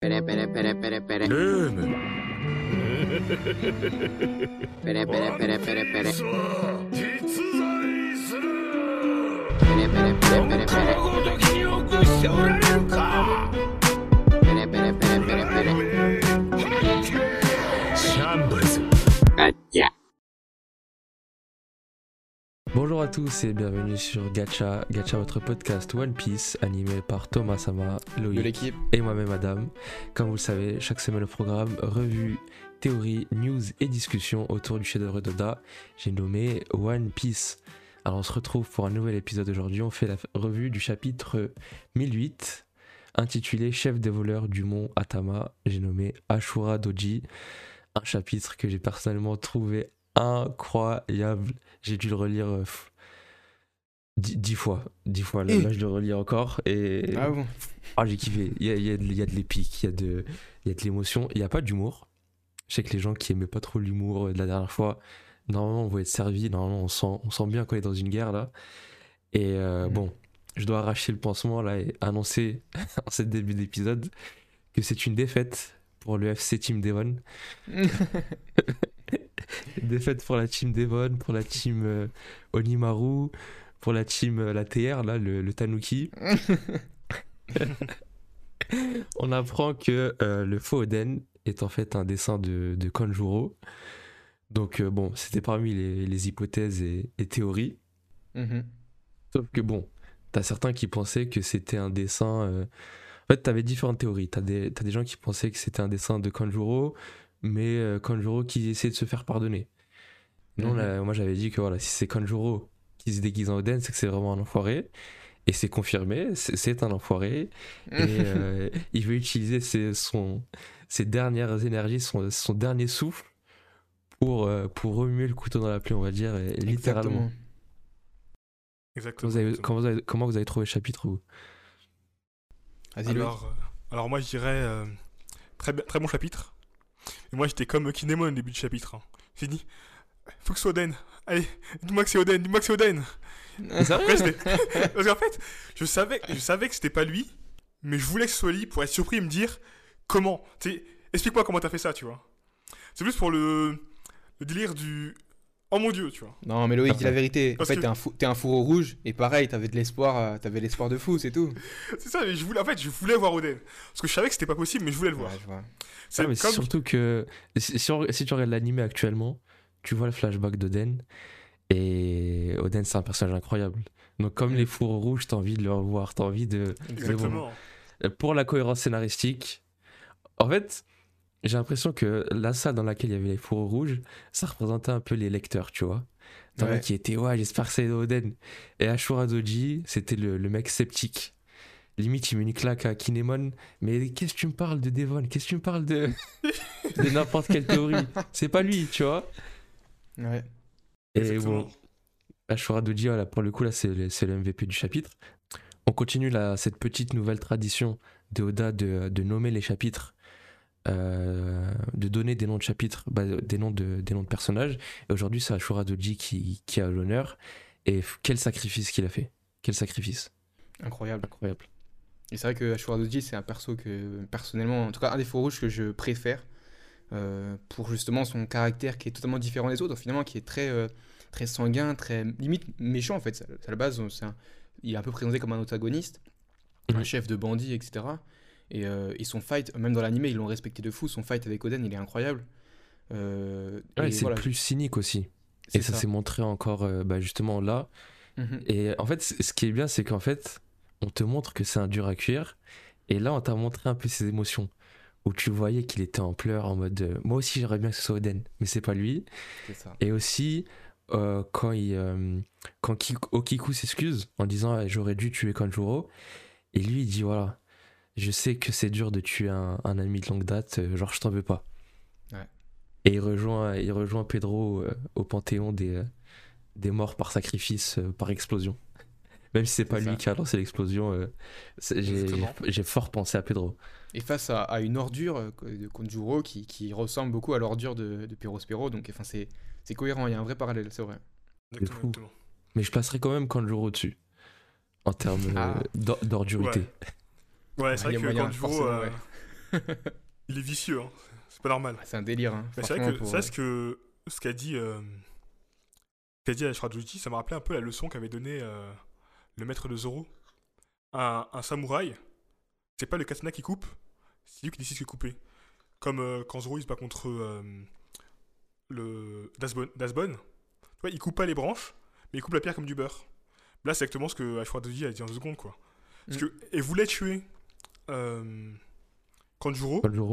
Pere, pere, pere, pere, pere. ルーム Pere, pere, pere, pere, pere. さあ実在する Pere, pere, pere, pere, 他 pere. のごとき Bonjour à tous et bienvenue sur Gacha, Gacha votre podcast One Piece animé par Thomas Sama, de Loïc l'équipe. et moi-même Adam. Comme vous le savez, chaque semaine au programme, revue, théorie, news et discussion autour du chef-d'œuvre d'Oda. J'ai nommé One Piece. Alors on se retrouve pour un nouvel épisode aujourd'hui. On fait la revue du chapitre 1008 intitulé Chef des voleurs du mont Atama. J'ai nommé Ashura Doji. Un chapitre que j'ai personnellement trouvé incroyable. J'ai dû le relire euh, dix, fois. Dix fois. Là, là, je le relis encore. Et Ah bon ah, j'ai kiffé. Il y a, il y a de- il y a de l'épique, il y a de, il y a de l'émotion. Il n'y a pas d'humour. Je sais que les gens qui aimaient pas trop l'humour euh, de la dernière fois, normalement, on va être servi. Normalement, on sent, on sent bien qu'on est dans une guerre là. Et euh, bon, je dois arracher le pansement là et annoncer en ce début d'épisode que c'est une défaite pour le FC Team Devon. défaite pour la team Devon, pour la team euh, Onimaru, pour la team euh, la TR là, le, le Tanuki. On apprend que euh, le faux Oden est en fait un dessin de, de Kanjuro. Donc bon, c'était parmi les, les hypothèses et, et théories. Mhm. Sauf que bon, t'as certains qui pensaient que c'était un dessin. En fait, t'avais différentes théories. T'as des, t'as des gens qui pensaient que c'était un dessin de Kanjuro, mais euh, Kanjuro qui essayait de se faire pardonner. Non, Mhm. là, moi j'avais dit que voilà, si c'est Kanjuro qui se déguise en Oden, c'est que c'est vraiment un enfoiré. Et c'est confirmé, c'est un enfoiré. Et euh, il veut utiliser ses, son, ses dernières énergies, son, son dernier souffle pour, euh, pour remuer le couteau dans la plaie, on va dire, et- littéralement. Exactement. Exactement. Vous avez- exactement. comment, vous avez, comment vous avez trouvé le chapitre vous? Alors, euh, alors moi je dirais euh, très, très bon chapitre. Et moi j'étais comme Kinemon au début du chapitre. hein. J'ai dit, faut que ce soit Oden. Allez, dis-moi que c'est Oden, dis-moi que c'est Oden. Après, j'étais- Parce qu'en fait, je savais, je savais que c'était pas lui, mais je voulais que ce soit lui pour être surpris et me dire comment. Explique-moi comment t'as fait ça, tu vois. C'est plus pour le, le délire du oh mon dieu, tu vois. Non, mais Loïc, dis la vérité. En fait, que- t'es un, fou- t'es un fourreau rouge, et pareil, t'avais de l'espoir, euh, t'avais l'espoir de fou, c'est tout. C'est ça, mais je voulais, en fait, je voulais voir Oden. Parce que je savais que c'était pas possible, mais je voulais le voir. Ouais, je vois. C'est Ah, comme- surtout que si, si on- si tu regardes l'anime actuellement, tu vois le flashback d'Oden. Et Oden, c'est un personnage incroyable. Donc, comme les fours rouges, t'as envie de le revoir, t'as envie de. Exactement. Euh, Pour la cohérence scénaristique, en fait, j'ai l'impression que la salle dans laquelle il y avait les fours rouges, ça représentait un peu les lecteurs, tu vois. T'en as Ouais. qui étaient, ouais, j'espère que c'est Oden. Et Ashura Doji, c'était le, le mec sceptique. Limite, il met une claque à Kinemon. Mais qu'est-ce que tu me parles de Devon? Qu'est-ce que tu me parles de, de n'importe quelle théorie? C'est pas lui, tu vois. Ouais. Et Exactement. bon, Ashura Doji, voilà, pour le coup, là, c'est le, c'est le MVP du chapitre. On continue là, cette petite nouvelle tradition de Oda de, de nommer les chapitres, euh, de donner des noms de chapitres, bah, des, noms de, des noms de personnages. Et aujourd'hui, c'est Ashura Doji qui, qui a l'honneur. Et quel sacrifice qu'il a fait Quel sacrifice Incroyable. Incroyable. Et c'est vrai que Ashura Doji, c'est un perso que, personnellement, en tout cas, un des faux rouges que je préfère. euh, pour justement son caractère qui est totalement différent des autres, finalement, qui est très, euh, très sanguin, très limite méchant en fait. À la base, c'est un- il est un peu présenté comme un antagoniste, un chef de bandits, etc. Et, euh, et son fight, même dans l'anime, ils l'ont respecté de fou. Son fight avec Oden, il est incroyable. Euh, Ouais, c'est voilà, plus cynique aussi. Et ça, s'est montré encore euh, bah, justement là. Mhm. Et en fait, ce qui est bien, c'est qu'en fait, on te montre que c'est un dur à cuire. Et là, on t'a montré un peu ses émotions. Où tu voyais qu'il était en pleurs, en mode euh, Moi aussi, j'aimerais bien que ce soit Oden, mais c'est pas lui. Ça. Et aussi, quand, il, quand Ki- Okiku s'excuse en disant Ah, J'aurais dû tuer Kanjuro. Et lui, il dit Voilà, je sais que c'est dur de tuer un, un ami de longue date, euh, genre, je t'en veux pas. Ouais. Et il rejoint, il rejoint Pedro euh, au panthéon des, euh, des morts par sacrifice, par explosion. Même si c'est pas lui qui a lancé l'explosion, j'ai fort pensé à Pedro. Et face à, à une ordure de Konjuro qui, qui ressemble beaucoup à l'ordure de, de Perospero, donc enfin, c'est c'est cohérent, il y a un vrai parallèle, c'est vrai. Exactement. Mais je placerai quand même Kanjuro dessus. En termes Ah. d'or- d'ordurité. Ouais, c'est Ouais, vrai y a que moyen, forcément, euh, ouais. Il est vicieux, hein. c'est pas normal. Ah, C'est un délire. Hein. C'est vrai que pour- ça, ce que ce qu'a dit, euh, qu'a dit Ashrajuji, ça m'a rappelé un peu la leçon qu'avait donnée euh, le maître de Zoro. Un, un samouraï, c'est pas le katana qui coupe, c'est lui qui décide de couper. Comme euh, quand Zoro il se bat contre euh, le Dasbon, Dasbon. Tu vois, il coupe pas les branches, mais il coupe la pierre comme du beurre. Là, c'est exactement ce que Ashrajuji a dit en deux secondes, quoi. Parce Mm. que, elle voulait tuer euh, Kanjuro, le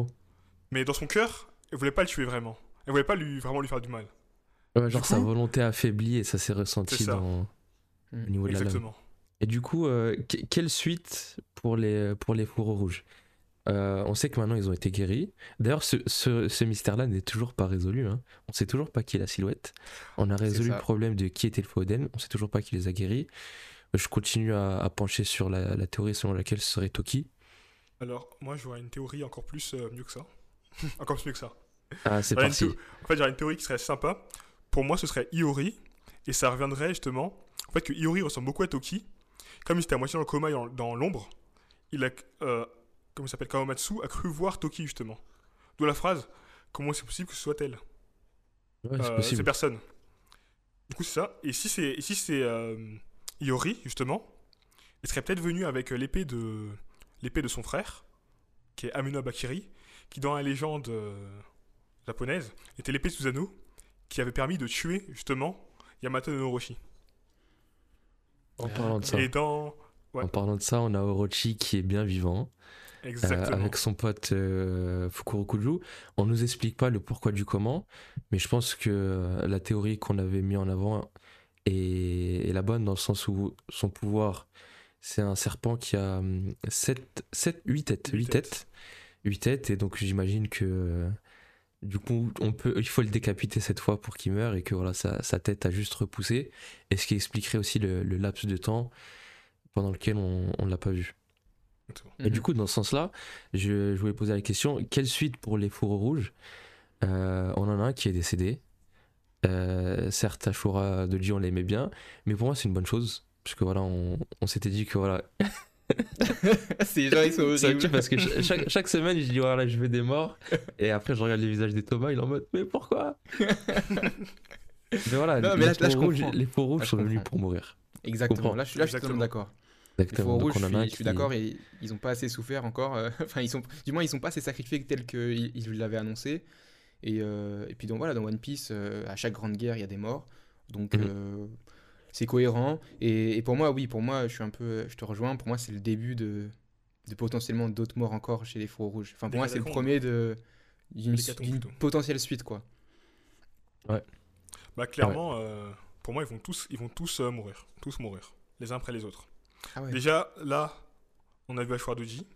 mais dans son cœur, elle voulait pas le tuer vraiment. Elle voulait pas lui, vraiment lui faire du mal. Ouais, genre Du sa volonté affaiblie et ça s'est ressenti ça. dans, Mm. au niveau de la lame. Exactement. Et du coup, euh, que- quelle suite pour les, pour les fourreaux rouges? Euh, On sait que maintenant ils ont été guéris. D'ailleurs, ce, ce, ce mystère-là n'est toujours pas résolu. hein. On sait toujours pas qui est la silhouette. On a résolu le problème de qui était le Foden. On sait toujours pas qui les a guéris. Je continue à, à pencher sur la, la théorie selon laquelle ce serait Toki. Alors, moi, j'aurais une théorie encore plus euh, mieux que ça. encore plus mieux que ça. Ah, c'est parti. En fait, j'aurais une théorie qui serait sympa. Pour moi, ce serait Iori. Et ça reviendrait justement. En fait, que Iori ressemble beaucoup à Toki. Comme il était à moitié dans le coma et dans, dans l'ombre, il a. Euh, comment il s'appelle Kawamatsu a cru voir Toki justement. D'où la phrase Comment c'est possible que ce soit elle? Ouais, c'est Euh, possible. C'est personne. Du coup, c'est ça. Et si c'est si c'est euh, Iori, justement, il serait peut-être venu avec l'épée de l'épée de son frère, qui est Amino Bakiri, qui dans la légende euh, japonaise était l'épée de Susanoo, qui avait permis de tuer justement Yamato no Orochi. En parlant de ça, Et dans Ouais. en parlant de ça, on a Orochi qui est bien vivant. euh, avec son pote euh, Fukurokuju. On nous explique pas le pourquoi du comment, mais je pense que euh, la théorie qu'on avait mis en avant est, est la bonne dans le sens où son pouvoir, c'est un serpent qui a 7, 7 8 têtes, Huit 8 têtes. 8 têtes et donc j'imagine que euh, du coup on peut il faut le décapiter cette fois pour qu'il meure et que voilà sa, sa tête a juste repoussé et ce qui expliquerait aussi le, le laps de temps pendant lequel on ne l'a pas vu. Et du Mhm. coup, dans ce sens-là, je, je voulais poser la question quelle suite pour les fourreaux rouges? Euh, On en a un qui est décédé. Euh, certes, Ashura de on l'aimait bien, mais pour moi, c'est une bonne chose. Parce que voilà, on, on s'était dit que voilà. Ces gens, ils sont Ça me tue horribles. parce que cha- chaque, chaque semaine, je dis voilà, je veux des morts. Et après, je regarde les visages des Thomas, il est en mode mais pourquoi? Mais voilà, Non, les, mais là- là, je fourreaux rouges, les fourreaux rouges Là, sont venus pour mourir. Exactement. Là, je suis, là, je suis totalement d'accord. Les Exactement. fourreaux rouges, je suis, je suis qui- d'accord, et ils ont pas assez souffert encore. euh, Enfin, ils sont, du moins, ils sont pas assez sacrifiés tels qu'ils ils l'avaient annoncé. Et, euh, et puis, donc voilà, dans One Piece, euh, à chaque grande guerre, il y a des morts. Donc, Mhm. euh, c'est cohérent. Et, et pour moi, oui, pour moi, je suis un peu, je te rejoins. Pour moi, c'est le début de, de potentiellement d'autres morts encore chez les fourreaux rouges. Enfin, pour Des moi, c'est le premier de d'une potentielle suite, quoi. Bah clairement, euh, pour moi, ils vont tous, ils vont tous euh, mourir, tous mourir, les uns après les autres. Ah ouais. Déjà, là, on a vu Ashura Doji.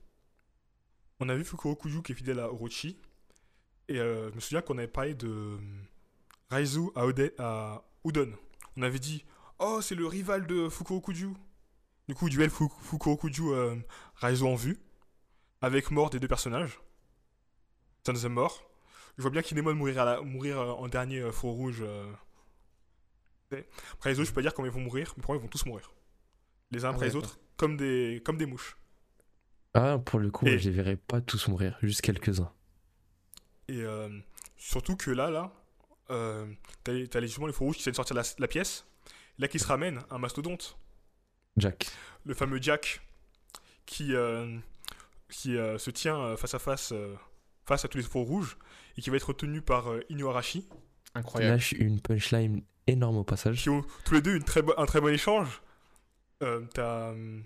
On a vu Fukurokuju qui est fidèle à Orochi. Et euh, je me souviens qu'on avait parlé de Raizu à, Ode- à Udon. On avait dit Oh, c'est le rival de Fukurokuju. Du coup, duel Fu- Fukurokuju euh, Raizu en vue. Avec mort des deux personnages. C'est un deuxième mort. Je vois bien Kinemon mourir, à la- mourir euh, en dernier euh, faux rouge. euh. Après les autres, je peux pas dire comment ils vont mourir, mais pour moi, ils vont tous mourir. Les uns Ah après ouais, les autres, comme des, comme des mouches. Ah, pour le coup, Et- je les verrai pas tous mourir, juste quelques-uns. Et euh, surtout que là, là, euh, t'as les- justement les faux rouges qui essaient de sortir la, la pièce. Là, qui se ramène un mastodonte. Jack. Le fameux Jack qui, euh, qui euh, se tient euh, face à face, euh, face à tous les faux rouges et qui va être retenu par euh, Inuarashi. Incroyable. lâche une punchline énorme au passage. qui ont tous les deux une très un très bon échange. Euh, T'as euh,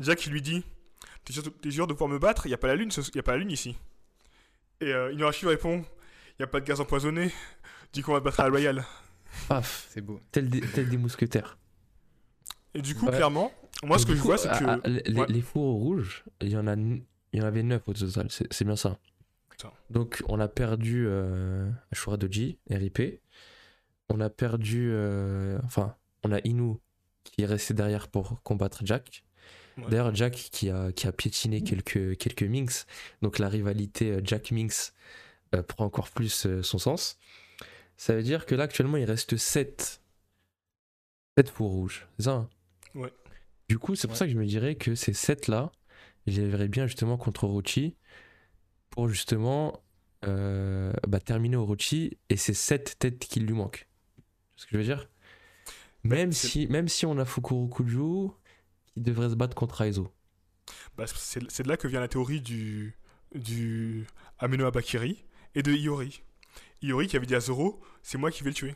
Jack qui lui dit T'es sûr, sûr de pouvoir me battre? Il n'y a pas la lune, ce- y a pas la lune ici. Et euh, Inuarashi répond Il n'y a pas de gaz empoisonné. Du coup, on va te battre à la Royale. Paf, C'est beau. tel des, tel des mousquetaires. Et du coup, Ouais. clairement, moi, ce que je coup, vois, c'est ah, que. ah, les, les- Ouais. les fourreaux rouges, il y en a, il y en avait neuf au total, c'est c'est bien ça. Donc on a perdu euh, Ashura Doji, RIP. On a perdu, euh, enfin, on a Inu qui est resté derrière pour combattre Jack. Ouais. D'ailleurs, Jack qui a, qui a piétiné quelques, quelques Minx. Donc la rivalité euh, Jack-Minx euh, prend encore plus euh, son sens. Ça veut dire que là, actuellement, il reste 7. 7 fours rouges. C'est ça hein? Ouais. Du coup, c'est pour Ouais. ça que je me dirais que ces 7 là, je les verrais bien justement contre Orochi pour justement euh, bah, terminer Orochi et c'est cette tête qui lui manque. Tu vois ce que je veux dire? Même c'est- si, même si on a Fukuro Kuju qui devrait se battre contre Aizo. Bah, c'est c'est de là que vient la théorie du, du Ameno Abakiri et de Iori. Iori qui avait dit à Zoro, c'est moi qui vais le tuer.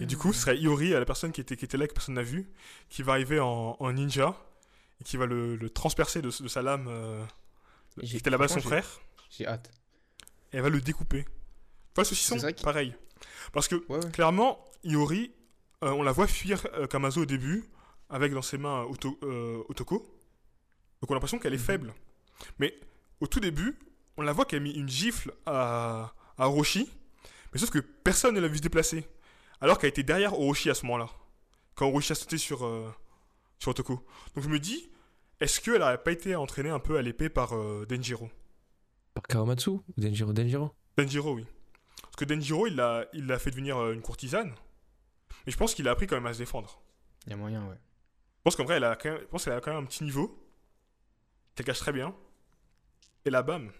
Et du coup, ce serait Iori, la personne qui était, qui était là, que personne n'a vu, qui va arriver en, en ninja et qui va le, le transpercer de, de sa lame, euh, qui était là-bas son frère, J'ai hâte. et elle va le découper. Enfin, ce saucisson, pareil. Parce que Ouais, ouais. clairement, Iori, euh, on la voit fuir euh, Kamazo au début, avec dans ses mains Oto- euh, Otoko. Donc on a l'impression qu'elle est Mhm. faible. Mais au tout début, on la voit qu'elle a mis une gifle à, à Orochi, mais sauf que personne ne l'a vu se déplacer. Alors qu'elle était derrière Orochi à ce moment-là, quand Orochi a sauté sur, euh, sur Otoko. Donc je me dis, est-ce qu'elle n'aurait pas été entraînée un peu à l'épée par euh, Denjiro? Par Kawamatsu ou Denjiro Denjiro? Denjiro, oui. Parce que Denjiro, il l'a il l'a fait devenir euh, une courtisane. Mais je pense qu'il a appris quand même à se défendre. Il y a moyen, ouais. Je pense qu'en vrai, elle a quand même, je pense qu'elle a quand même un petit niveau. Qu'elle cache très bien. Et là, bam.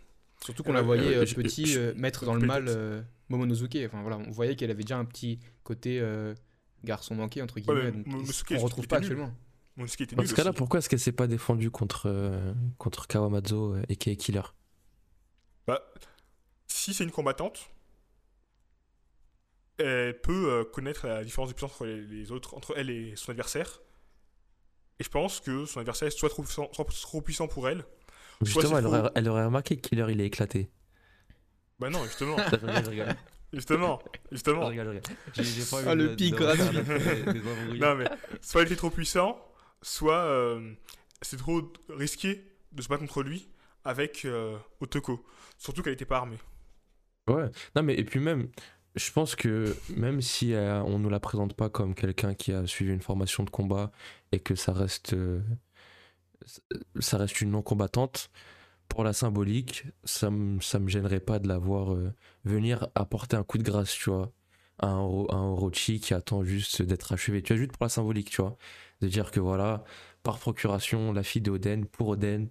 Surtout qu'on Euh, la voyait euh, euh, je- petit euh, mettre dans le mal euh, Momonosuke. Enfin voilà, on voyait qu'elle avait déjà un petit côté euh, garçon manqué entre guillemets. donc, on retrouve pas actuellement. Dans ce cas-là, pourquoi est-ce qu'elle s'est pas défendue contre, euh, contre Kawamatsu euh, et Kei Killer? Bah, si c'est une combattante, elle peut euh, connaître la différence de puissance entre les, les autres, entre elle et son adversaire. Et je pense que son adversaire est soit trop puissant, soit trop puissant pour elle. Justement, elle aurait, elle aurait remarqué que Killer il est éclaté. Bah non, justement, justement, justement. Ah, le pic. Non, mais soit il était trop puissant, soit euh, c'est trop risqué de se battre contre lui avec euh, Otoko. Surtout qu'elle n'était pas armée. Ouais, non mais et puis même, je pense que même si euh, on nous la présente pas comme quelqu'un qui a suivi une formation de combat et que ça reste, euh, ça reste une non combattante, pour la symbolique, ça me ça me gênerait pas de la voir euh, venir apporter un coup de grâce, tu vois, à un, à un Orochi qui attend juste d'être achevé, tu vois, juste pour la symbolique, tu vois, de dire que voilà, par procuration, la fille d'Oden, pour Oden,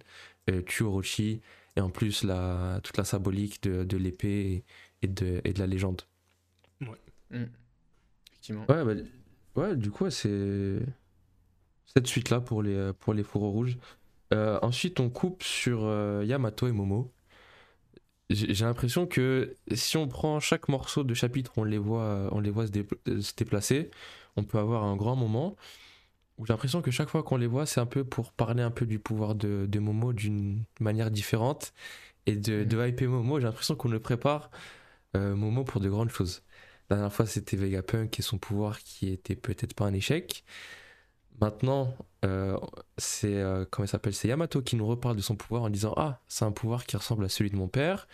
euh, tue Orochi, et en plus la, toute la symbolique de, de l'épée et de, et de la légende. Effectivement. Ouais, bah, ouais du coup, ouais, c'est cette suite-là pour les, euh, pour les fourreaux rouges. Euh, ensuite, on coupe sur euh, Yamato et Momo. J'ai l'impression que si on prend chaque morceau de chapitre, on les voit, on les voit se, dépl- se déplacer, on peut avoir un grand moment j'ai l'impression que chaque fois qu'on les voit, c'est un peu pour parler un peu du pouvoir de, de Momo d'une manière différente. Et de, de hyper Momo, j'ai l'impression qu'on le prépare euh, Momo pour de grandes choses. La dernière fois, c'était Vegapunk et son pouvoir qui était peut-être pas un échec. Maintenant, euh, c'est euh, comment il s'appelle C'est Yamato qui nous reparle de son pouvoir en disant Ah, c'est un pouvoir qui ressemble à celui de mon père.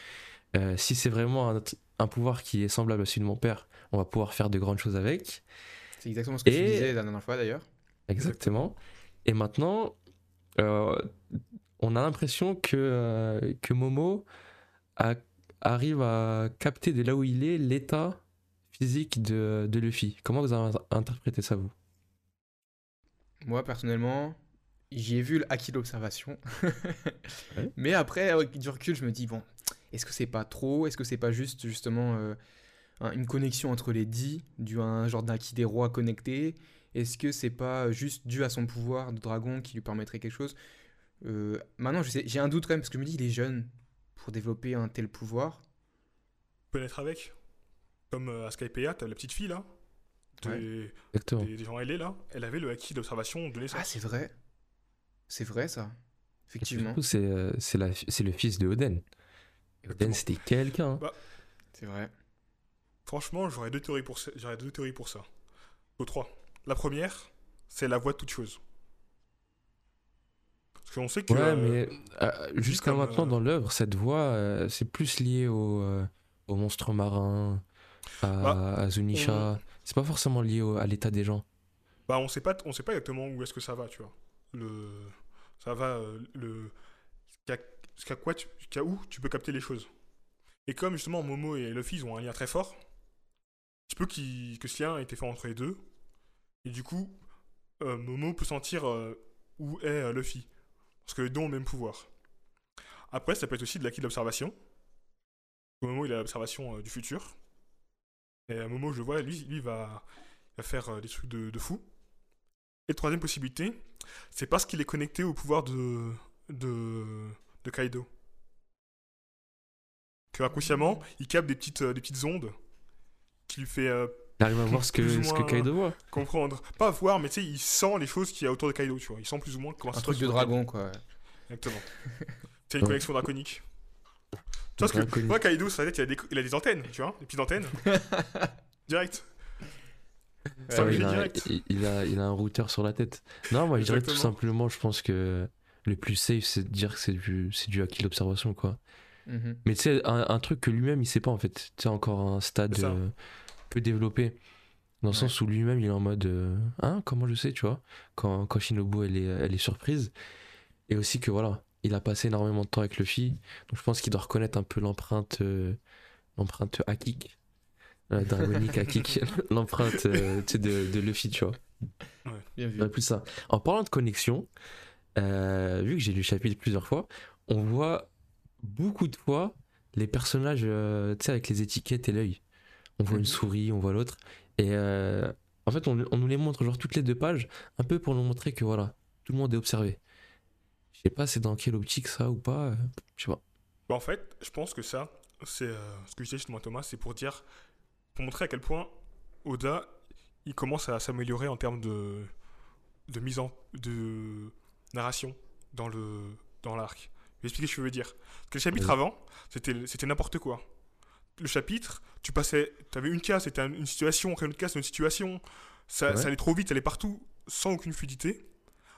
Euh, si c'est vraiment un, un pouvoir qui est semblable à celui de mon père, on va pouvoir faire de grandes choses avec. C'est exactement ce que tu Et- disais la dernière fois d'ailleurs. Exactement. Et maintenant, on a l'impression que, que Momo a- arrive à capter de là où il est l'état physique de, de Luffy. Comment vous avez interprété ça, vous? Moi personnellement, j'y ai vu le acquis d'observation. Ouais. Mais après, avec du recul, je me dis bon, est-ce que c'est pas trop? Est-ce que c'est pas juste justement euh, un- une connexion entre les dix, dû à un genre d'acquis des rois connectés? Est-ce que c'est pas juste dû à son pouvoir de dragon qui lui permettrait quelque chose? Euh, Maintenant, j'ai un doute quand même parce que je me dis il est jeune pour développer un tel pouvoir. peut naître avec. Comme euh, à Skypea, t'as la petite fille là, des, Exactement. des, des gens ailés là, elle avait le acquis d'observation de. Ah, c'est vrai. C'est vrai ça. Effectivement. C'est euh, c'est le fils de Oden. Oden, c'était quelqu'un. hein. C'est vrai. Franchement, j'aurais deux théories pour ça. J'aurais deux théories pour ça. Ou trois. La première, c'est la voix de toute chose. Parce qu'on sait que. Ouais, euh, mais euh, jusqu'à maintenant euh, dans l'œuvre, cette voix, euh, c'est plus lié au, euh, au monstre marin, à, Bah, à Zunisha. on- C'est pas forcément lié au- à l'état des gens. Bah, on sait pas, on sait pas exactement où est-ce que ça va, tu vois. Le, ça va, euh, le, jusqu'à jusqu'à quoi, tu- où tu peux capter les choses. Et comme justement Momo et Luffy ils ont un lien très fort, tu peux qu'il- que ce lien ait été fait entre les deux. Et du coup, euh, Momo peut sentir euh, où est euh, Luffy, parce que les deux ont le même pouvoir. Après, ça peut être aussi de l'acquis de l'observation. Au moment où il a l'observation euh, du futur. Et à un moment où je le vois, lui, lui va, va faire euh, des trucs de, de fou. Et troisième possibilité, c'est parce qu'il est connecté au pouvoir de, de, de Kaido. Que inconsciemment, il capte des petites, euh, des petites ondes qui lui fait euh, T'arrives à voir ce que, ce que Kaido voit. comprendre. Pas voir, mais tu sais, il sent les choses qu'il y a autour de Kaido, tu vois. Il sent plus ou moins comment Un ça se truc passe de dragon, quoi. Exactement. C'est une connexion draconique. Tu vois, parce que moi, Kaido, sur la tête, il a des, il a des antennes, tu vois, des petites antennes. Direct. Il, a, direct. il, il a, il a un routeur sur la tête. Non, moi je dirais tout simplement, je pense que le plus safe, c'est de dire que c'est du, c'est du acquis l'observation, quoi. Mhm. Mais tu sais, un, un truc que lui-même il sait pas en fait. Tu sais, encore un stade euh, peu développé. Dans le Ouais. sens où lui-même il est en mode euh, Hein, comment je sais, tu vois quand, quand Shinobu elle est, elle est surprise. Et aussi que voilà, il a passé énormément de temps avec Luffy. Donc je pense qu'il doit reconnaître un peu l'empreinte euh, l'empreinte Akik. Euh, dragonique Akik. l'empreinte euh, de, de Luffy, tu vois. Bien vu. Ouais, plus ça. En parlant de connexion, vu que j'ai lu le chapitre plusieurs fois, on voit beaucoup de fois les personnages avec les étiquettes et l'œil. On voit une souris, on voit l'autre. Et en fait, on, on nous les montre genre toutes les deux pages, un peu pour nous montrer que voilà, tout le monde est observé. Je sais pas c'est dans quelle optique ça ou pas. euh, je sais pas. Bah, en fait, je pense que ça, c'est euh, ce que je disais justement à Thomas, c'est pour dire, pour montrer à quel point Oda, il commence à s'améliorer en termes de, de mise en, de narration dans le, dans l'arc. Je vais expliquer ce que je veux dire. Parce que le chapitre avant, c'était, c'était n'importe quoi. Le chapitre, tu passais, tu avais une case, c'était un- une situation, après une autre case, une situation. Ça, Ouais. ça allait trop vite, ça allait partout sans aucune fluidité.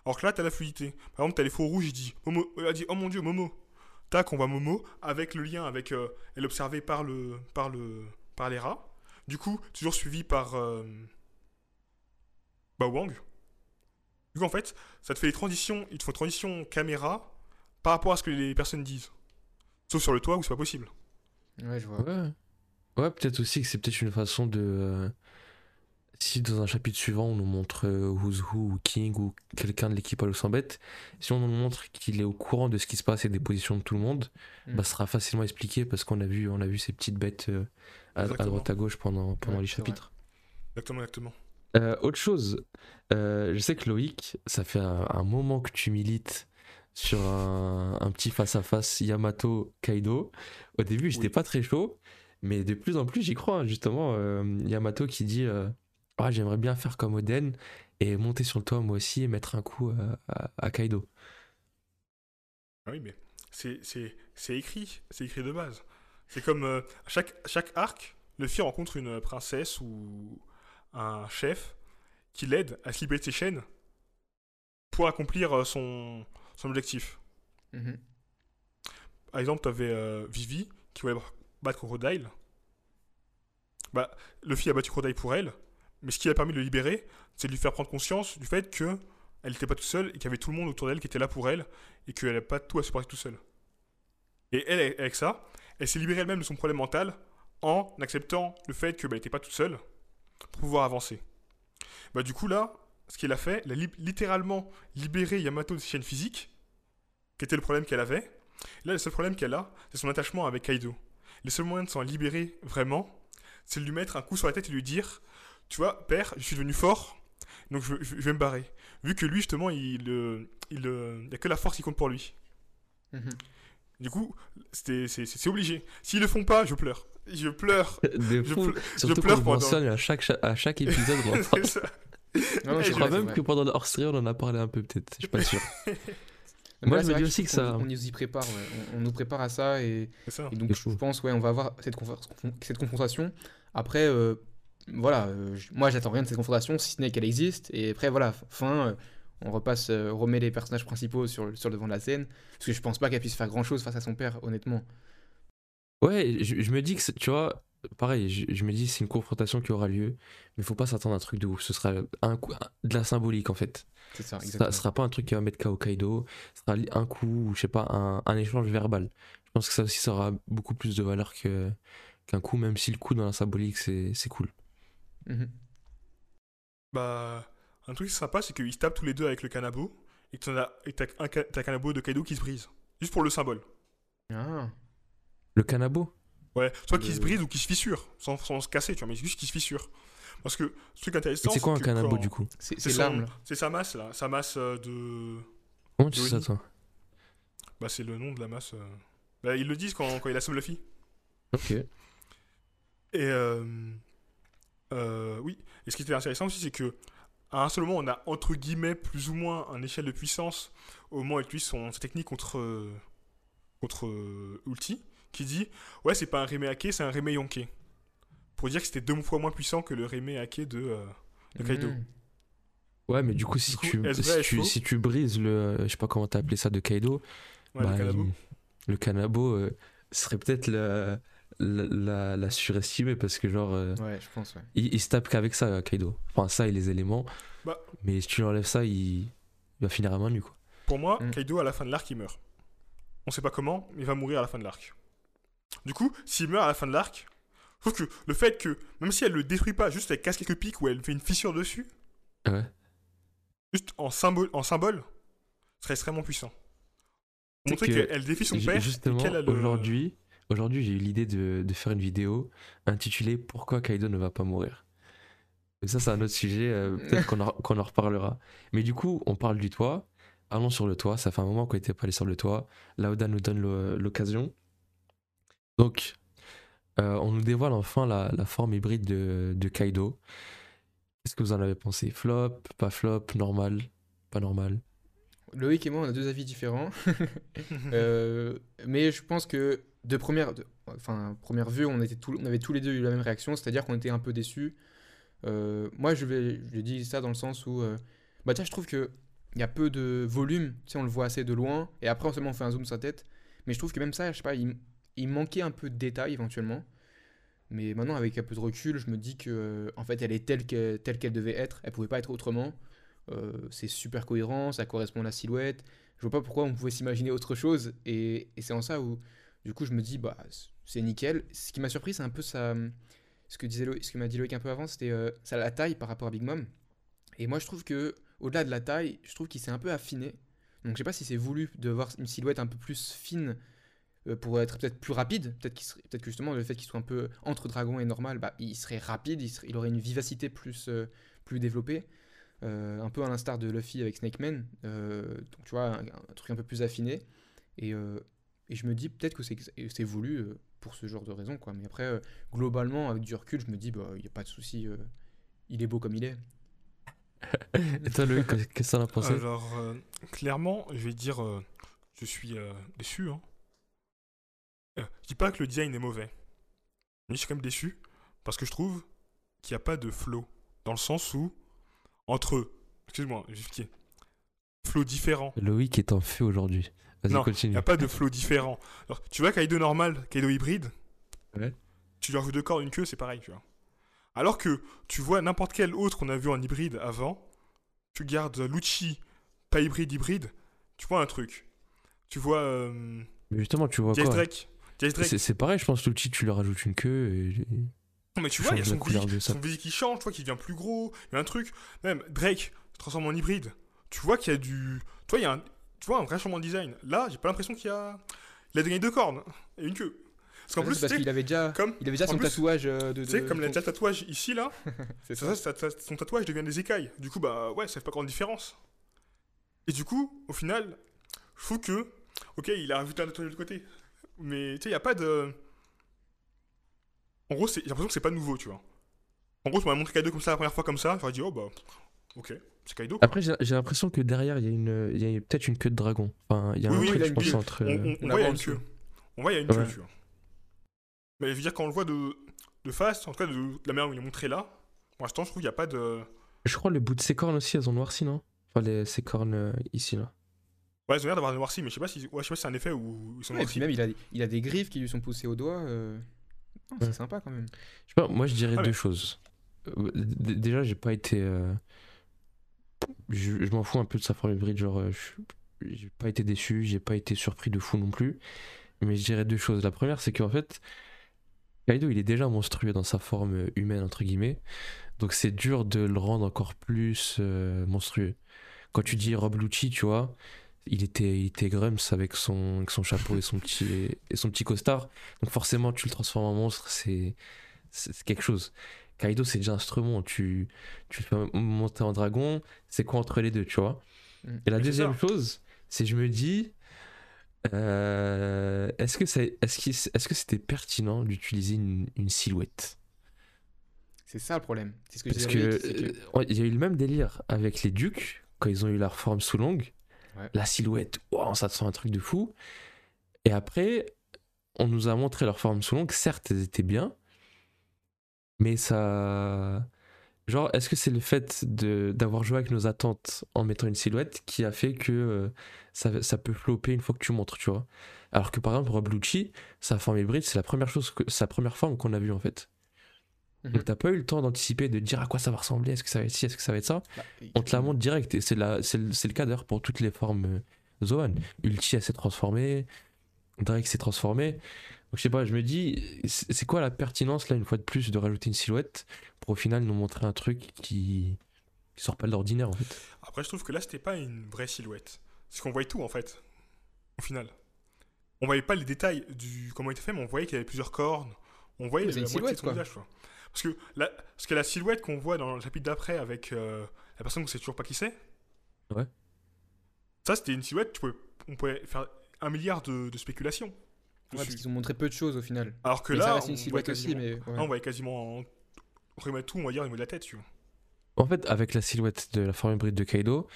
Alors que là, tu as la fluidité. Par exemple, tu as les faux rouges, il dit, Momo, a dit, oh mon dieu, Momo. Tac, on voit Momo avec le lien avec euh, elle observée par le par le par les rats. Du coup, toujours suivi par euh, Wang. Du coup, en fait, ça te fait les transitions, il te faut transition caméra par rapport à ce que les personnes disent. Sauf sur le toit où c'est pas possible. Ouais, je vois. Ouais. Ouais, peut-être aussi que c'est peut-être une façon de. Si dans un chapitre suivant on nous montre euh, Who's Who ou King ou quelqu'un de l'équipe à Luxembet, si on nous montre qu'il est au courant de ce qui se passe et des positions de tout le monde, Mm. bah, ce sera facilement expliqué parce qu'on a vu, on a vu ces petites bêtes euh, à, droite à gauche pendant, pendant Ouais, les vrai. chapitres. Exactement, exactement. Euh, autre chose, euh, je sais que Loïc, ça fait un, un moment que tu milites sur un, un petit face-à-face Yamato-Kaido. Au début, j'étais Oui. pas très chaud, mais de plus en plus, j'y crois. justement, euh, Yamato qui dit euh, Ah, J'aimerais bien faire comme Oden et monter sur le toit moi aussi et mettre un coup euh, à, à Kaido. Ah Oui, mais c'est c'est c'est écrit, c'est écrit de base. C'est comme euh, à chaque chaque arc, le fils rencontre une princesse ou un chef qui l'aide à se libérer de ses chaînes pour accomplir euh, son son objectif. Mhm. Par exemple, tu avais Vivi qui voulait battre Crocodile. Bah, Luffy a battu Crocodile pour elle, mais ce qui a permis de le libérer, c'est de lui faire prendre conscience du fait que elle n'était pas toute seule et qu'il y avait tout le monde autour d'elle qui était là pour elle et qu'elle n'avait pas tout à supporter tout seule. Et elle, avec ça, elle s'est libérée elle-même de son problème mental en acceptant le fait qu'elle n'était pas toute seule pour pouvoir avancer. Bah, du coup, là, ce qu'elle a fait, elle a li- littéralement libéré Yamato de ses chaînes physiques, qui était le problème qu'elle avait. Là, le seul problème qu'elle a, c'est son attachement avec Kaido. Le seul moyen de s'en libérer vraiment, c'est de lui mettre un coup sur la tête et lui dire Tu vois, père, je suis devenu fort, donc je, je- je vais me barrer. Vu que lui, justement, il euh, il euh, il y a que la force qui compte pour lui. Mhm. Du coup, c'était- c'est obligé. S'ils le font pas, je pleure. Je pleure. De Je fou, ple- surtout pleure qu'on le pendant- mentionne à chaque, à chaque épisode. on en parle. C'est ça. Non, je je crois vrai, même que pendant le hors-série, on en a parlé un peu, peut-être. Je suis pas sûr. Moi, là, je me dis que aussi je que ça- qu'on- On nous y prépare, ouais. on, on nous prépare à ça et, C'est ça. et donc je fou. pense ouais, on va avoir cette, cette confrontation. Après, euh, voilà, euh, je- moi j'attends rien de cette confrontation si ce n'est qu'elle existe. Et après, voilà, fin, euh, on repasse, euh, on remet les personnages principaux sur, le- sur le devant de la scène. Parce que je pense pas qu'elle puisse faire grand chose face à son père, honnêtement. Ouais, je, je me dis que, c'est- tu vois, pareil, je, je me dis c'est une confrontation qui aura lieu, mais faut pas s'attendre à un truc de ouf. Ce sera un coup, de la symbolique en fait. C'est ça, Ce exactement. sera, sera pas un truc qui va mettre KO Kaido, ce sera un coup, ou je sais pas, un, un échange verbal. Je pense que ça aussi, ça aura beaucoup plus de valeur que, qu'un coup, même si le coup dans la symbolique, c'est, c'est cool. Mhm. Bah, un truc sympa, c'est qu'ils se tapent tous les deux avec le canabo et que t'en as- et t'as un ca- t'as un canabo de Kaido qui se brise. Juste pour le symbole. Ah. Le Kanabo Ouais, soit qu'il Le- se brise ou qu'il se fissure, sans, sans se casser, tu vois, mais juste qu'il se fissure. Parce que ce truc intéressant. C'est quoi un Kanabo quand- du coup? C'est l'arme, là. C'est sa masse, là. Sa masse euh, de. Comment tu sais ça toi? Bah, c'est le nom de la masse. euh. Bah, ils le disent quand, quand il assomme Luffy. Ok. Et euh, euh, oui, et ce qui était intéressant aussi, c'est que à un seul moment, on a entre guillemets plus ou moins un échelle de puissance au moment où il utilise son, sa technique contre, euh, contre euh, Ulti, qui dit Ouais, c'est pas un Reme Hake, c'est un Reme Yonke. Pour dire que c'était deux fois moins puissant que le Hake de, euh, de Kaido. Mhm. Ouais, mais du coup, si, Du coup, tu, est-ce si, vrai, tu, est-ce si tu brises le. Je sais pas comment t'as appelé ça de Kaido. Ouais, bah, le Kanabo. il- le Kanabo serait peut-être la, la, surestimée parce que, genre, euh, Ouais, je pense, ouais. il, il se tape qu'avec ça, Kaido. Enfin, ça et les éléments. Bah. Mais si tu lui enlèves ça, il, il va finir à main nue, quoi. Pour moi, Mm. Kaido, à la fin de l'arc, il meurt. On sait pas comment, mais il va mourir à la fin de l'arc. Du coup, s'il meurt à la fin de l'arc, je trouve que le fait que, même si elle le détruit pas, juste elle casse quelques pics ou elle fait une fissure dessus, Ouais. juste en symbole, en symbole serait extrêmement puissant. Montrer que qu'elle défie son père Justement, et qu'elle a le... aujourd'hui, aujourd'hui j'ai eu l'idée de, faire une vidéo intitulée Pourquoi Kaido ne va pas mourir? Mais ça, c'est un autre sujet, euh, peut-être qu'on en, reparlera. Mais du coup, on parle du toit. Allons sur le toit. Ça fait un moment qu'on n'était pas allé sur le toit. Laoda nous donne l'occasion. Donc, euh, on nous dévoile enfin la, forme hybride de, de Kaido. Qu'est-ce que vous en avez pensé? Flop, pas flop, normal, pas normal? Loïc et moi, on a deux avis différents. Euh, mais je pense que de première, enfin, première vue, on, était tous- on avait tous les deux eu la même réaction, c'est-à-dire qu'on était un peu déçus. Euh, moi, je dis ça dans le sens où, euh, bah tiens, je trouve que il y a peu de volume, tu sais, on le voit assez de loin, et après seulement on fait un zoom sur sa tête. Mais je trouve que même ça, je sais pas, il, manquait un peu de détails éventuellement. Mais maintenant, avec un peu de recul, je me dis que, euh, en fait, elle est telle que- telle qu'elle devait être. Elle pouvait pas être autrement. C'est super cohérent, ça correspond à la silhouette. Je vois pas pourquoi on pouvait s'imaginer autre chose. Et, et c'est en ça où, du coup, je me dis, bah, c'est nickel. Ce qui m'a surpris, c'est un peu ça. Ce que, disait ce que m'a dit Loïc un peu avant, c'était euh, ça, la taille par rapport à Big Mom. Et moi, je trouve que, au-delà de la taille, je trouve qu'il s'est un peu affiné. Donc, je sais pas si c'est voulu de voir une silhouette un peu plus fine euh, pour être peut-être plus rapide. Peut-être qu'il serait- que justement, le fait qu'il soit un peu entre dragon et normal, bah, il serait rapide, il, aurait une vivacité plus, euh, plus développée. Euh, un peu à l'instar de Luffy avec Snake Man. Euh, donc, tu vois, un, un truc un peu plus affiné. Et, euh, et je me dis peut-être que c'est c'est voulu euh, pour ce genre de raison. Quoi. Mais après, euh, globalement, avec du recul, je me dis, bah, il n'y a pas de souci. euh, il est beau comme il est. Et toi, Loïc, qu'est-ce que t'en as pensé? Alors, euh, clairement, je vais dire, euh, je suis euh, déçu. Hein. Euh, je dis pas que le design est mauvais, mais je suis quand même déçu parce que je trouve qu'il n'y a pas de flow. Dans le sens où, entre, excuse-moi, je vais expliquer, flow différent. Loïc est en feu aujourd'hui. Non, Il n'y a pas de flow différent. Alors, tu vois, Kaido normal, Kaido hybride, Ouais. tu lui rajoutes deux cordes, une queue, c'est pareil, tu vois. Alors que tu vois n'importe quel autre qu'on a vu en hybride avant, tu gardes Lucci, pas hybride, hybride, tu vois un truc. Tu vois euh, Mais justement, tu vois quoi Drake. Drake. C'est pareil, je pense, l'outil, tu lui rajoutes une queue et... Non, mais tu tu vois, il y a son physique, son qui change, tu vois, qu'il devient plus gros, il y a un truc. Même Drake se transforme en hybride. Tu vois qu'il y a du. Tu vois, il y a un, tu vois, un vrai changement de design. Là, j'ai pas l'impression qu'il y a. Il a gagné deux cornes et une queue. Parce qu'en Ouais, plus, parce qu'il avait déjà, comme. il avait déjà son plus, tatouage euh, de. Tu sais, de- comme il a déjà le tatouage ici, là, C'est ça, ça. ça, ça- son tatouage devient des écailles. Du coup, bah ouais, ça fait pas grande différence. Et du coup, au final, je trouve que. Ok, il a rajouté un tatouage de l'autre côté. Mais tu sais, il n'y a pas de. En gros, j'ai l'impression que c'est pas nouveau, tu vois. En gros, tu m'as montré Kaido comme ça la première fois, comme ça. J'aurais dit, oh bah. Ok, Kaido. Après, j'ai l'impression que derrière, il y a, une, il y a peut-être une queue de dragon. Enfin, il y a Oui, un oui, truc, a je une pense, queue. entre... on, euh, on- on voit, il y a une queue. On voit, il y a une queue, Ouais. tu vois. Mais je veux dire, quand on le voit de, de face, en tout cas de, de la manière où il est montré là, pour l'instant, je trouve qu'il n'y a pas de. Je crois le bout de ses cornes aussi, elles ont noirci, non? Enfin, les, ses cornes euh, ici, là. Ouais, ils ont l'air d'avoir noirci, mais je sais pas si, ouais, je sais pas si c'est un effet où ils sont Ouais, et noircis. puis même, il a, il a des griffes qui lui sont poussées au doigt. euh, non, C'est Ouais. sympa quand même. Je sais pas, moi, je dirais Ah, deux mais- choses. Euh, Déjà, j'ai pas été... euh, Je, m'en fous un peu de sa forme hybride, genre... euh, J'ai pas été déçu, j'ai pas été surpris de fou non plus. Mais je dirais deux choses. La première, c'est qu'en fait, Kaido, il est déjà monstrueux dans sa forme humaine, entre guillemets. Donc c'est dur de le rendre encore plus euh, monstrueux. Quand tu dis Rob Lucci, tu vois, il était, il était Grumps avec son, chapeau et son, petit, et son petit costard. Donc forcément, tu le transformes en monstre, c'est quelque chose. Kaido, c'est déjà un instrument. Tu, tu fais monter en dragon, c'est quoi entre les deux, tu vois Mm. Et la deuxième chose, c'est je me dis, euh, est-ce que c'est est-ce qu'il- est-ce que c'était pertinent d'utiliser une, une silhouette? C'est ça le problème. Ce que Parce que que- euh, il y a eu le même délire avec les ducs quand ils ont eu leur forme sous longue. Ouais. La silhouette, wow, ça te sent un truc de fou. Et après, on nous a montré leur forme sous longue. Certes, elles étaient bien, mais ça. Genre, est-ce que c'est le fait d'avoir joué avec nos attentes en mettant une silhouette qui a fait que euh, ça, ça peut flopper une fois que tu montres, tu vois? Alors que par exemple, Rob Lucci, sa forme hybride, c'est la première chose, que, sa première forme qu'on a vue en fait. Mhm. Donc t'as pas eu le temps d'anticiper, de dire à quoi ça va ressembler, est-ce que ça va être ci, est-ce que ça va être ça? Bah, On te la montre direct et c'est la- c'est le, c'est le cas d'ailleurs pour toutes les formes euh, Zoan. Ulti elle s'est transformée, Drake s'est transformé. Donc je sais pas, je me dis, c'est quoi la pertinence là une fois de plus de rajouter une silhouette pour au final nous montrer un truc qui, qui sort pas de l'ordinaire en fait? Après, je trouve que là, c'était pas une vraie silhouette. Parce qu'on voyait tout, en fait, au final. On voyait pas les détails du comment il était fait, mais on voyait qu'il y avait plusieurs cornes. On voyait la une de silhouette, son quoi. visage, quoi. Parce que, la, parce que la silhouette qu'on voit dans le chapitre d'après avec euh, la personne qu'on sait toujours pas qui c'est. Ouais. Ça, c'était une silhouette, tu pouvais, on pouvait faire un milliard de, de spéculations. Ouais, dessus. parce qu'ils ont montré peu de choses au final. Alors que Mais là, ça reste on une voit silhouette aussi, quasiment- mais. ouais. on voyait quasiment remettre tout, on va dire, au niveau de la tête, tu vois. En fait, avec la silhouette de la forme hybride de Kaido,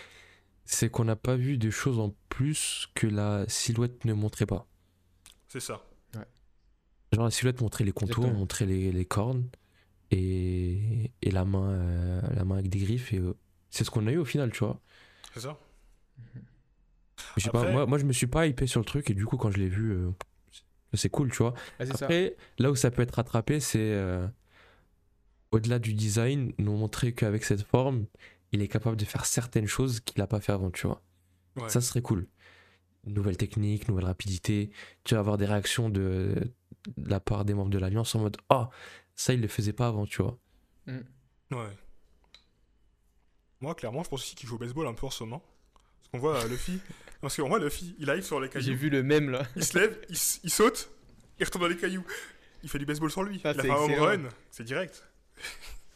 c'est qu'on n'a pas vu de choses en plus que la silhouette ne montrait pas. C'est ça. Genre la silhouette montrait les contours, Exactement. montrait les, les cornes et, et la main euh, la main avec des griffes et euh, c'est ce qu'on a eu au final, tu vois. C'est ça. Je sais pas, moi, moi je me suis pas hypé sur le truc et du coup quand je l'ai vu, euh, c'est cool, tu vois. Ah, ça. Après, là où ça peut être rattrapé, c'est euh, au-delà du design, nous montrer qu'avec cette forme, il est capable de faire certaines choses qu'il a pas fait avant, tu vois. Ouais. Ça serait cool. Nouvelle technique, nouvelle rapidité. Tu vas avoir des réactions de, de la part des membres de l'Alliance en mode Ah, ça il le faisait pas avant, tu vois. Ouais. Moi, clairement, je pense aussi qu'il joue au baseball un peu en ce moment. Parce qu'on voit euh, Luffy. Parce qu'on voit Luffy, il arrive sur les J'ai cailloux, vu le même là. il se lève, il, s- il saute, il retombe dans les cailloux. Il fait du baseball sur lui. Ah, il a c'est fait un home run, c'est direct.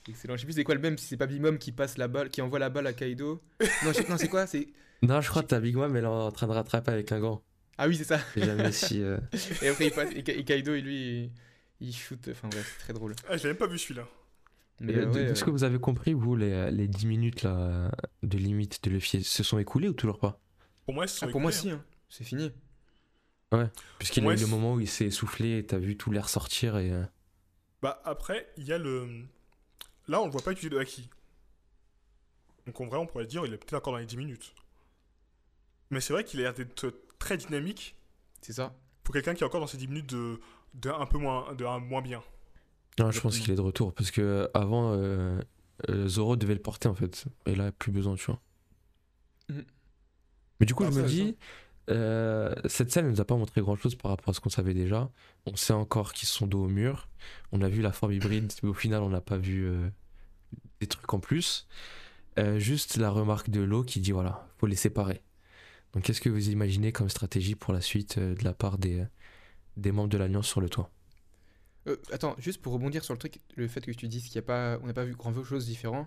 Excellent. Je sais plus c'est quoi le même, si c'est pas Bimom qui passe la balle, qui envoie la balle à Kaido. Non, je- non c'est quoi? C'est Non, je crois que t'as Big Mom, elle est en train de rattraper avec un gant. Ah oui, c'est ça. J'ai jamais si. euh, Et après il passe et, Ka- et Kaido, il, lui, il, il shoot. Enfin bref, c'est très drôle. Ah, je même pas vu celui-là. Mais euh, euh, de, ouais, de ce euh, que vous avez compris, vous, les, les 10 minutes là, de limite de Luffy se sont écoulées ou toujours pas? Pour moi, ils se sont ah, pour moi écoulés, si, hein. c'est fini. Puisqu'il y a Ouais, eu le moment où il s'est essoufflé et t'as vu tout l'air sortir et. euh, Bah, après, il y a le. Là, on le voit pas utiliser de haki. Donc, en vrai, on pourrait dire il est peut-être encore dans les 10 minutes. Mais c'est vrai qu'il a l'air d'être très dynamique C'est ça. pour quelqu'un qui est encore dans ses 10 minutes de, de un peu moins, de un moins bien. Non, je pense qu'il est de retour parce que euh, avant euh, Zoro devait le porter en fait et là plus besoin tu vois. Mhm. Mais du coup Ah, je me dis euh, cette scène ne nous a pas montré grand chose par rapport à ce qu'on savait déjà. On sait encore qu'ils sont dos au mur. On a vu la forme hybride mais au final on n'a pas vu euh, des trucs en plus. Euh, juste la remarque de l'eau qui dit voilà faut les séparer. Donc qu'est-ce que vous imaginez comme stratégie pour la suite de la part des, des membres de l'alliance sur le toit? Euh, attends, juste pour rebondir sur le truc, le fait que tu dises qu'il y a pas, on n'a pas vu grand chose différent.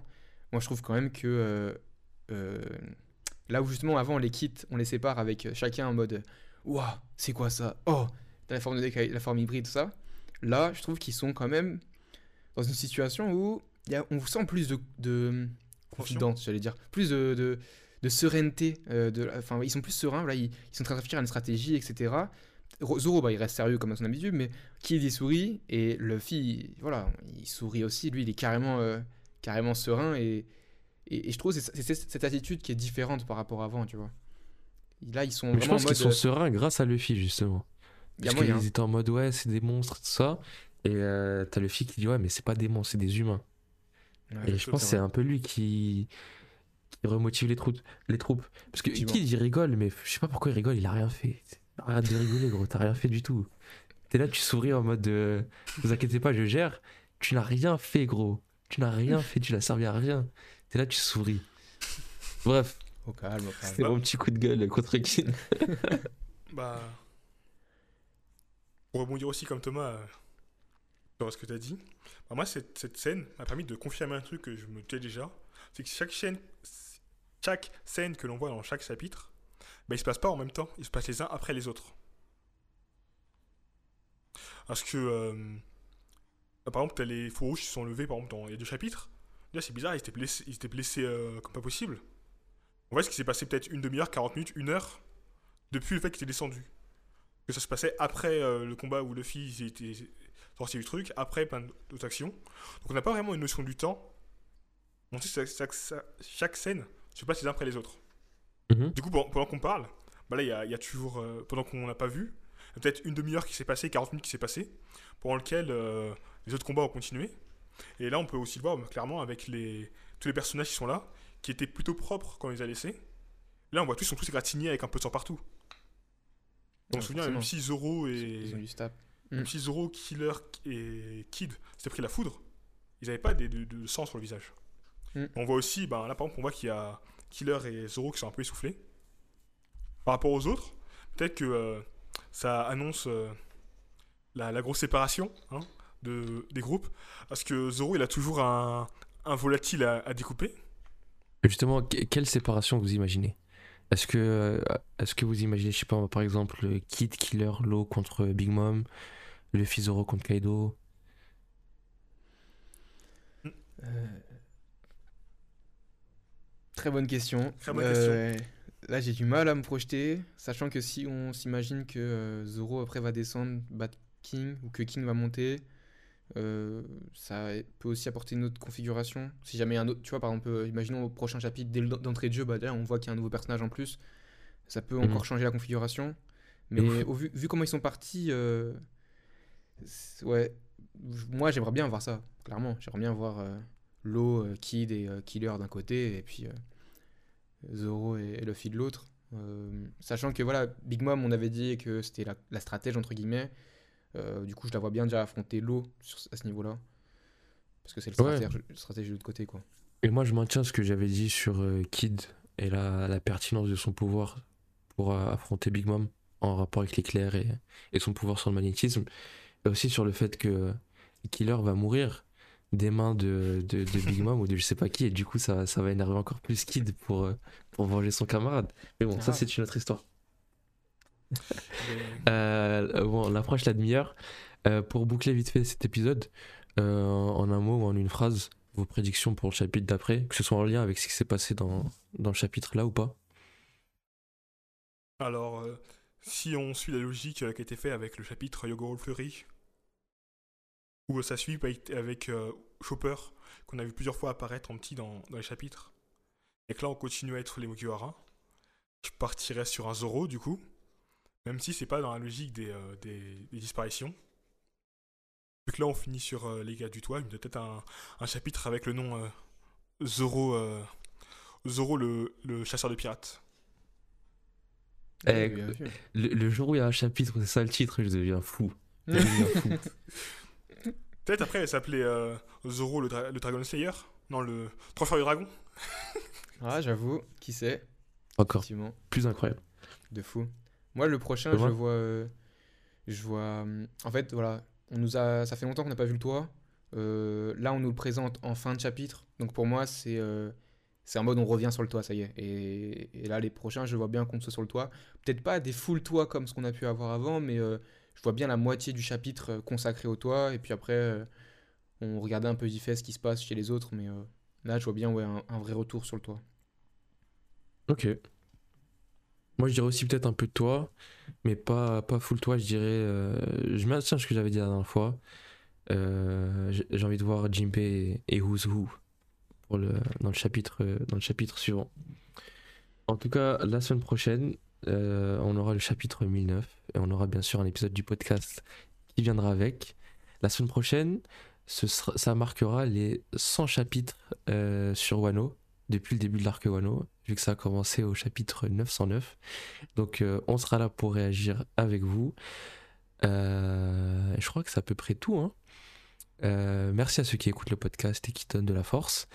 Moi, je trouve quand même que là où justement avant on les quitte, on les sépare avec chacun en mode, waouh, c'est quoi ça? Oh, t'as la forme de la forme hybride, tout ça. Là, je trouve qu'ils sont quand même dans une situation où y a, on sent plus de, de confidence, j'allais dire, plus de, de, de sérénité. euh, de, enfin, ils sont plus sereins. Là, ils, ils sont en train de réfléchir à une stratégie, etc. Ro- Zoro, bah, il reste sérieux comme à son habitude, mais Kid il sourit et Luffy, voilà, il sourit aussi. Lui, il est carrément, euh, carrément serein et, et, et je trouve que c'est cette attitude qui est différente par rapport à avant, tu vois. Là, ils sont Mais je pense qu'ils sont sereins grâce à Luffy justement. Parce qu'ils étaient en mode ouais, c'est des monstres, tout ça. Et euh, t'as Luffy qui dit ouais, mais c'est pas des monstres, c'est des humains. Ouais, et je pense que c'est un peu lui qui, qui remotive les troupes. Les troupes. Parce que. Kid il rigole, mais je sais pas pourquoi il rigole, il a rien fait. Arrête de rigoler, gros, t'as rien fait du tout. T'es là, tu souris en mode euh, vous inquiétez pas, je gère. Tu n'as rien fait, gros. Tu n'as rien fait, tu n'as servi à rien. T'es là, tu souris. Bref, Au calme, au calme. C'est mon petit coup de gueule contre Kid. Bah. Pour rebondir aussi comme Thomas euh, sur ce que tu as dit, bah, moi cette, cette scène m'a permis de confirmer un truc que je me disais déjà, c'est que chaque chaîne, chaque scène que l'on voit dans chaque chapitre, bah, il se passe pas en même temps, il se passe les uns après les autres. Parce que, euh, bah, par exemple, t'as les faux rouges qui sont levés, par exemple, dans il y a deux chapitres. Là, c'est bizarre, ils étaient blessés, ils étaient blessés euh, comme pas possible. On voit ce qui s'est passé peut-être une demi-heure, 40 minutes, une heure, depuis le fait qu'il était descendu. Que ça se passait après euh, le combat où Luffy il était sorti du truc, après plein d'autres actions. Donc on n'a pas vraiment une notion du temps. On sait que chaque, chaque- scène se passe les uns après les autres. Mhm. Du coup, pendant, qu'on parle, bah là, il y a, il y a toujours, euh, pendant qu'on n'a pas vu, il y a peut-être une demi-heure qui s'est passée, 40 minutes qui s'est passée, pendant lequel euh, les autres combats ont continué. Et là, on peut aussi le voir bah, clairement avec les, tous les personnages qui sont là, qui étaient plutôt propres quand on les a laissés. Là, on voit tous, ils sont tous égratignés avec un peu de sang partout. On se souvient, même si Zoro et, même Mm. si Zoro, Killer et Kid s'étaient pris la foudre, ils n'avaient pas de, de- de sang sur le visage. Mm. On voit aussi, ben, là par exemple, on voit qu'il y a Killer et Zoro qui sont un peu essoufflés. Par rapport aux autres, peut-être que euh, ça annonce euh, la, la grosse séparation hein, de, des groupes. Parce que Zoro, il a toujours un, un volatile à, à découper. Justement, que- quelle séparation vous imaginez? Est-ce que, euh, est-ce que vous imaginez, je sais pas, par exemple, Kid Killer Law contre Big Mom, Luffy Zoro contre Kaido? Euh, Très bonne question. Très bonne Euh, Là, j'ai du mal à me projeter, sachant que si on s'imagine que euh, Zoro après va descendre, battre King, ou que King va monter, euh, ça peut aussi apporter une autre configuration. Si jamais un autre, tu vois, par exemple, euh, imaginons au prochain chapitre, dès le- d'entrée de jeu, bah, là, on voit qu'il y a un nouveau personnage en plus, ça peut Mhm. encore changer la configuration. Mais au vu, vu comment ils sont partis, euh, ouais, moi j'aimerais bien voir ça, clairement. J'aimerais bien voir euh, Kid et Killer d'un côté, et puis Zoro et, et Luffy de l'autre. Sachant que voilà, Big Mom, on avait dit que c'était la, la stratège entre guillemets. Euh, du coup, je la vois bien déjà affronter sur, à ce niveau-là. Parce que c'est le Ouais. stratège, le stratège de l'autre côté, quoi. Et moi, je maintiens ce que j'avais dit sur euh, Kid et la, la pertinence de son pouvoir pour euh, affronter Big Mom en rapport avec l'éclair et, et son pouvoir sur le magnétisme. Et aussi sur le fait que Killer va mourir des mains de, de, de Big Mom ou de je sais pas qui, et du coup, ça, ça va énerver encore plus Kid pour, euh, pour venger son camarade. Mais bon, ça, Ah. c'est une autre histoire. Euh, bon, on approche la demi-heure. Euh, pour boucler vite fait cet épisode, euh, en un mot ou en une phrase, vos prédictions pour le chapitre d'après, que ce soit en lien avec ce qui s'est passé dans, dans le chapitre là ou pas? Alors, si on suit la logique qui a été faite avec le chapitre Yogoro Fleury, euh, ça suit avec euh, Chopper, qu'on a vu plusieurs fois apparaître en petit dans, dans les chapitres, et que là on continue à être les Mugiwara, je partirais sur un Zoro du coup, même si c'est pas dans la logique des, euh, des, des disparitions. Vu que là on finit sur euh, les gars du toit, il y a peut-être un, un chapitre avec le nom euh, Zoro, euh, Zoro le, le chasseur de pirates. Eh. Le, le jour où il y a un chapitre où c'est ça le titre, je deviens fou. Je deviens fou. Peut-être après, elle s'appelait euh, Zoro le, dra- le Dragon Slayer Non, le Transfert du Dragon Ah, j'avoue, qui sait Encore plus incroyable. De fou. Moi, le prochain, Et je vois. euh, je vois. hum, En fait, voilà. On nous a... Ça fait longtemps qu'on n'a pas vu le toit. Euh, là, on nous le présente en fin de chapitre. Donc, pour moi, c'est. euh, C'est un mode on revient sur le toit, ça y est. Et, et là, les prochains, je vois bien qu'on soit sur le toit. Peut-être pas des full toits comme ce qu'on a pu avoir avant, mais euh, je vois bien la moitié du chapitre euh, consacré au toit. Et puis après, euh, on regardait un peu vite fait ce qui se passe chez les autres. Mais euh, là, je vois bien ouais, un, un vrai retour sur le toit. Ok. Moi, je dirais aussi peut-être un peu de toi, mais pas, pas full toi, je dirais. euh, je maintiens ce que j'avais dit la dernière fois. Euh, j'ai envie de voir Jinpei et, et Who's Who dans, le chapitre, dans le chapitre suivant. En tout cas, la semaine prochaine, euh, on aura le chapitre 1009 et on aura bien sûr un épisode du podcast qui viendra avec. La semaine prochaine, ça marquera les 100 chapitres sur Wano depuis le début de l'arc Wano, vu que ça a commencé au chapitre 909. Donc euh, on sera là pour réagir avec vous. Euh, je crois que c'est à peu près tout. hein. Euh, merci à ceux qui écoutent le podcast et qui donnent de la force.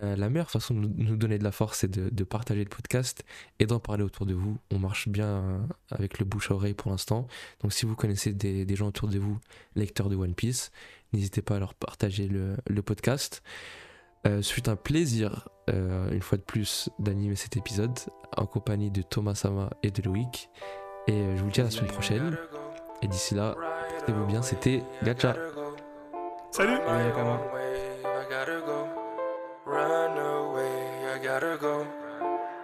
La meilleure façon de nous, donner de la force, c'est de, partager le podcast et d'en parler autour de vous. On marche bien avec le bouche à oreille pour l'instant. Donc si vous connaissez des, gens autour de vous, lecteurs de One Piece, n'hésitez pas à leur partager le podcast. Euh, ce fut un plaisir, euh, une fois de plus, d'animer cet épisode en compagnie de Thomas Sama et de Loïc. Et euh, je vous dis à la semaine prochaine. Et d'ici là, portez-vous bien, c'était Gacha. Salut Allez, Nakama. I gotta go. Run away, I gotta go.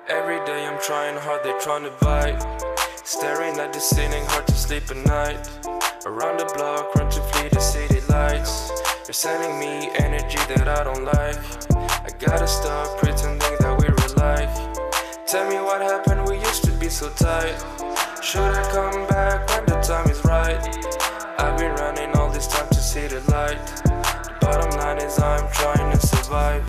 Every day I'm trying hard, they trying to bite. Staring at the ceiling, hard to sleep at night. Around the block, run to flee the city lights. You're sending me energy that I don't like. I gotta stop pretending that we're alive. Tell me what happened, we used to be so tight. Should I come back when the time is right? I've been running all this time to see the light. The bottom line is I'm trying to survive.